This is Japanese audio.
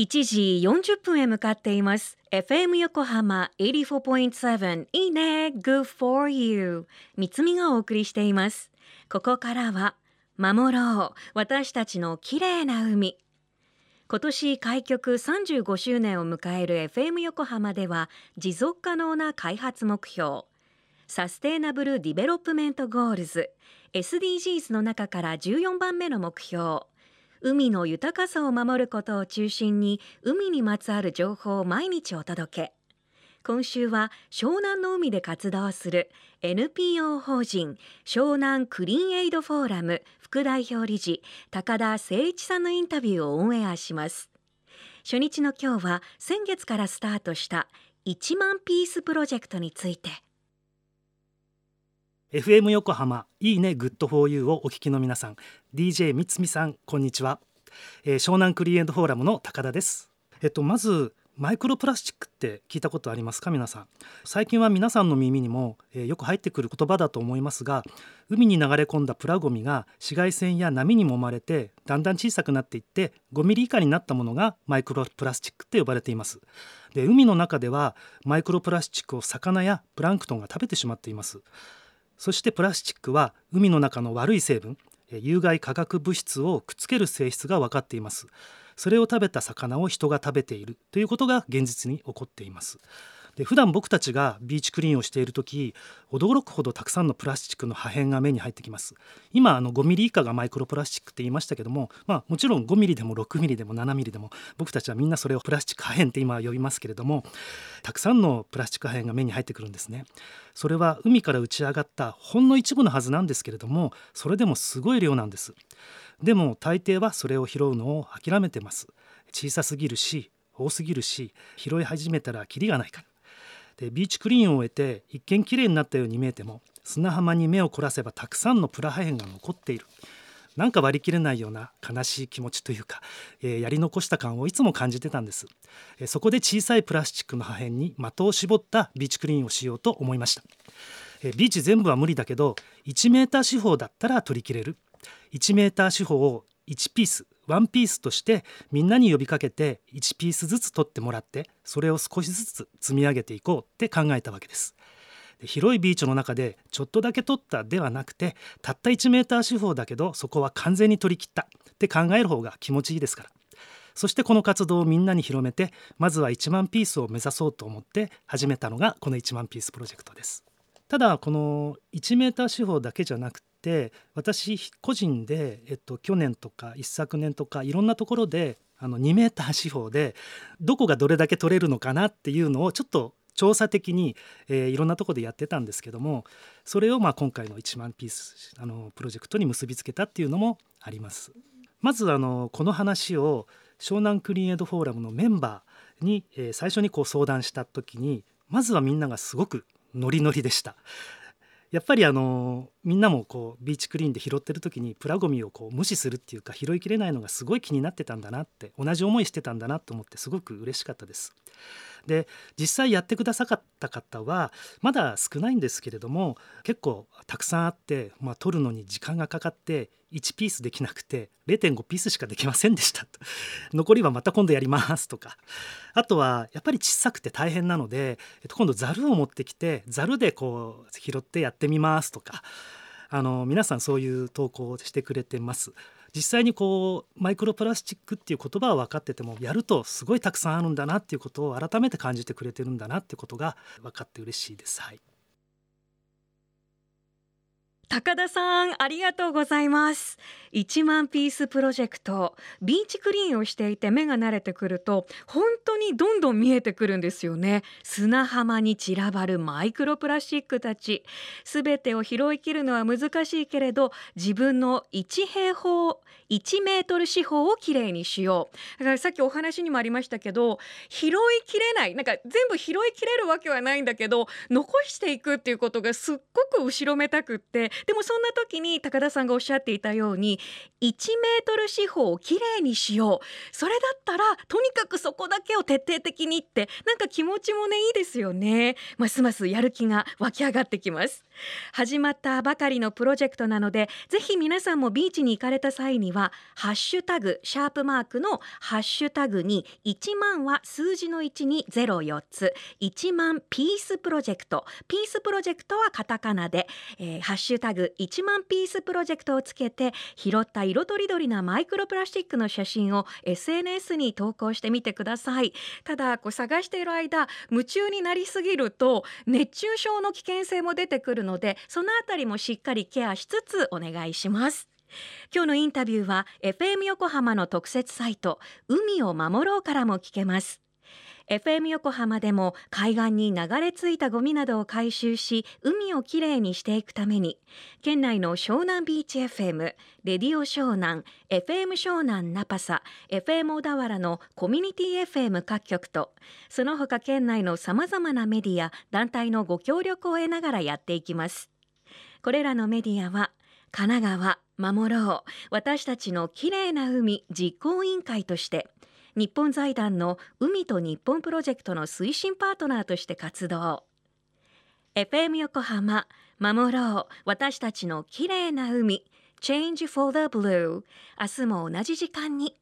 1時40分へ向かっています。FM 横浜84.7いいね。Good for you 三つみがお送りしています。ここからは守ろう。私たちの綺麗な海。今年開局35周年を迎える FM 横浜では持続可能な開発目標。 Sustainable Development Goals。SDGs の中から14番目の目標。海の豊かさを守ることを中心に海にまつわる情報を毎日お届け。今週は湘南の海で活動する NPO 法人湘南クリーンエイドフォーラム副代表理事高田誠一さんのインタビューをオンエアします。初日の今日は先月からスタートした1万ピースプロジェクトについて。FM 横浜いいね good for you をお聞きの皆さん。DJ みつみさんこんにちは、えー、湘南クリエントフォーラムの高田です。えっとまずマイクロプラスチックって聞いたことありますか？皆さん。最近は皆さんの耳にも、えー、よく入ってくる言葉だと思いますが海に流れ込んだプラゴミが紫外線や波に揉まれてだんだん小さくなっていって5ミリ以下になったものがマイクロプラスチックって呼ばれています。で海の中ではマイクロプラスチックを魚やプランクトンが食べてしまっています。そしてプラスチックは海の中の悪い成分有害化学物質をくっつける性質が分かっています。それを食べた魚を人が食べているということが現実に起こっています。で普段僕たちがビーチクリーンをしている時驚くほどたくさんのプラスチックの破片が目に入ってきます。今あの5ミリ以下がマイクロプラスチックって言いましたけどもまあもちろん5ミリでも6ミリでも7ミリでも僕たちはみんなそれをプラスチック破片って今呼びますけれどもたくさんのプラスチック破片が目に入ってくるんですね。それは海から打ち上がったほんの一部のはずなんですけれどもそれでもすごい量なんです。でも大抵はそれを拾うのを諦めてます。小さすぎるし多すぎるし拾い始めたらキリがないから。でビーチクリーンを終えて一見きれいになったように見えても砂浜に目を凝らせばたくさんのプラ破片が残っている。なんか割り切れないような悲しい気持ちというか、えー、やり残した感をいつも感じてたんです、えー、そこで小さいプラスチックの破片に的を絞ったビーチクリーンをしようと思いました、えー、ビーチ全部は無理だけど1メーター四方だったら取り切れる。1メーター四方を1ピースワンピースとしてみんなに呼びかけて1ピースずつ取ってもらってそれを少しずつ積み上げていこうって考えたわけです。で広いビーチの中でちょっとだけ取ったではなくてたった1メーター四方だけどそこは完全に取り切ったって考える方が気持ちいいですからそしてこの活動をみんなに広めてまずは1万ピースを目指そうと思って始めたのがこの1万ピースプロジェクトです。ただこの1メーター四方だけじゃなくて私個人で、えっと、去年とか一昨年とかいろんなところであの2メーター四方でどこがどれだけ取れるのかなっていうのをちょっと調査的に、えー、いろんなとこでやってたんですけどもそれをまあ今回の1万ピースあのプロジェクトに結びつけたっていうのもあります。まずあのこの話を湘南クリーンエイドフォーラムのメンバーに、えー、最初にこう相談した時にまずはみんながすごくノリノリでした。やっぱりあのみんなもこうビーチクリーンで拾ってる時にプラゴミをこう無視するっていうか拾いきれないのがすごい気になってたんだなって同じ思いしてたんだなと思ってすごく嬉しかったです。で実際やってくださった方はまだ少ないんですけれども結構たくさんあって、まあ、取るのに時間がかかって1ピースできなくて0.5ピースしかできませんでしたと。残りはまた今度やりますとか。あとはやっぱり小さくて大変なので、今度ざるを持ってきてざるでこう拾ってやってみますとか。あの皆さんそういう投稿をしてくれてます。実際にこうマイクロプラスチックっていう言葉は分かっててもやるとすごいたくさんあるんだなっていうことを改めて感じてくれてるんだなってことが分かって嬉しいです。はい高田さんありがとうございます。1万ピースプロジェクトビーチクリーンをしていて目が慣れてくると本当にどんどん見えてくるんですよね。砂浜に散らばるマイクロプラスチックたち。すべてを拾いきるのは難しいけれど自分の1平方1メートル四方をきれいにしよう。だからさっきお話にもありましたけど拾いきれない。なんか全部拾いきれるわけはないんだけど残していくっていうことがすっごく後ろめたくってでもそんな時に高田さんがおっしゃっていたように1メートル四方をきれいにしよう。それだったらとにかくそこだけを徹底的にってなんか気持ちもねいいですよね。ますますやる気が湧き上がってきます。始まったばかりのプロジェクトなのでぜひ皆さんもビーチに行かれた際にはハッシュタグシャープマークのハッシュタグに1万は数字の1に04つ。1万ピースプロジェクト。ピースプロジェクトはカタカナで、えー、ハッシュタグ1万ピースプロジェクトをつけて拾った色とりどりなマイクロプラスチックの写真を SNS に投稿してみてください。ただこう探している間夢中になりすぎると熱中症の危険性も出てくるのでそのあたりもしっかりケアしつつお願いします。今日のインタビューは FM 横浜の特設サイト海を守ろうからも聞けます。FM 横浜でも海岸に流れ着いたゴミなどを回収し海をきれいにしていくために県内の湘南ビーチ FM レディオ湘南 FM 湘南ナパサ FM 小田原のコミュニティ FM 各局とその他県内のさまざまなメディア団体のご協力を得ながらやっていきます。これらのメディアは神奈川守ろう私たちのきれいな海実行委員会として日本財団の海と日本プロジェクトの推進パートナーとして活動。FM 横浜守ろう私たちの綺麗な海 Change for the Blue 明日も同じ時間に。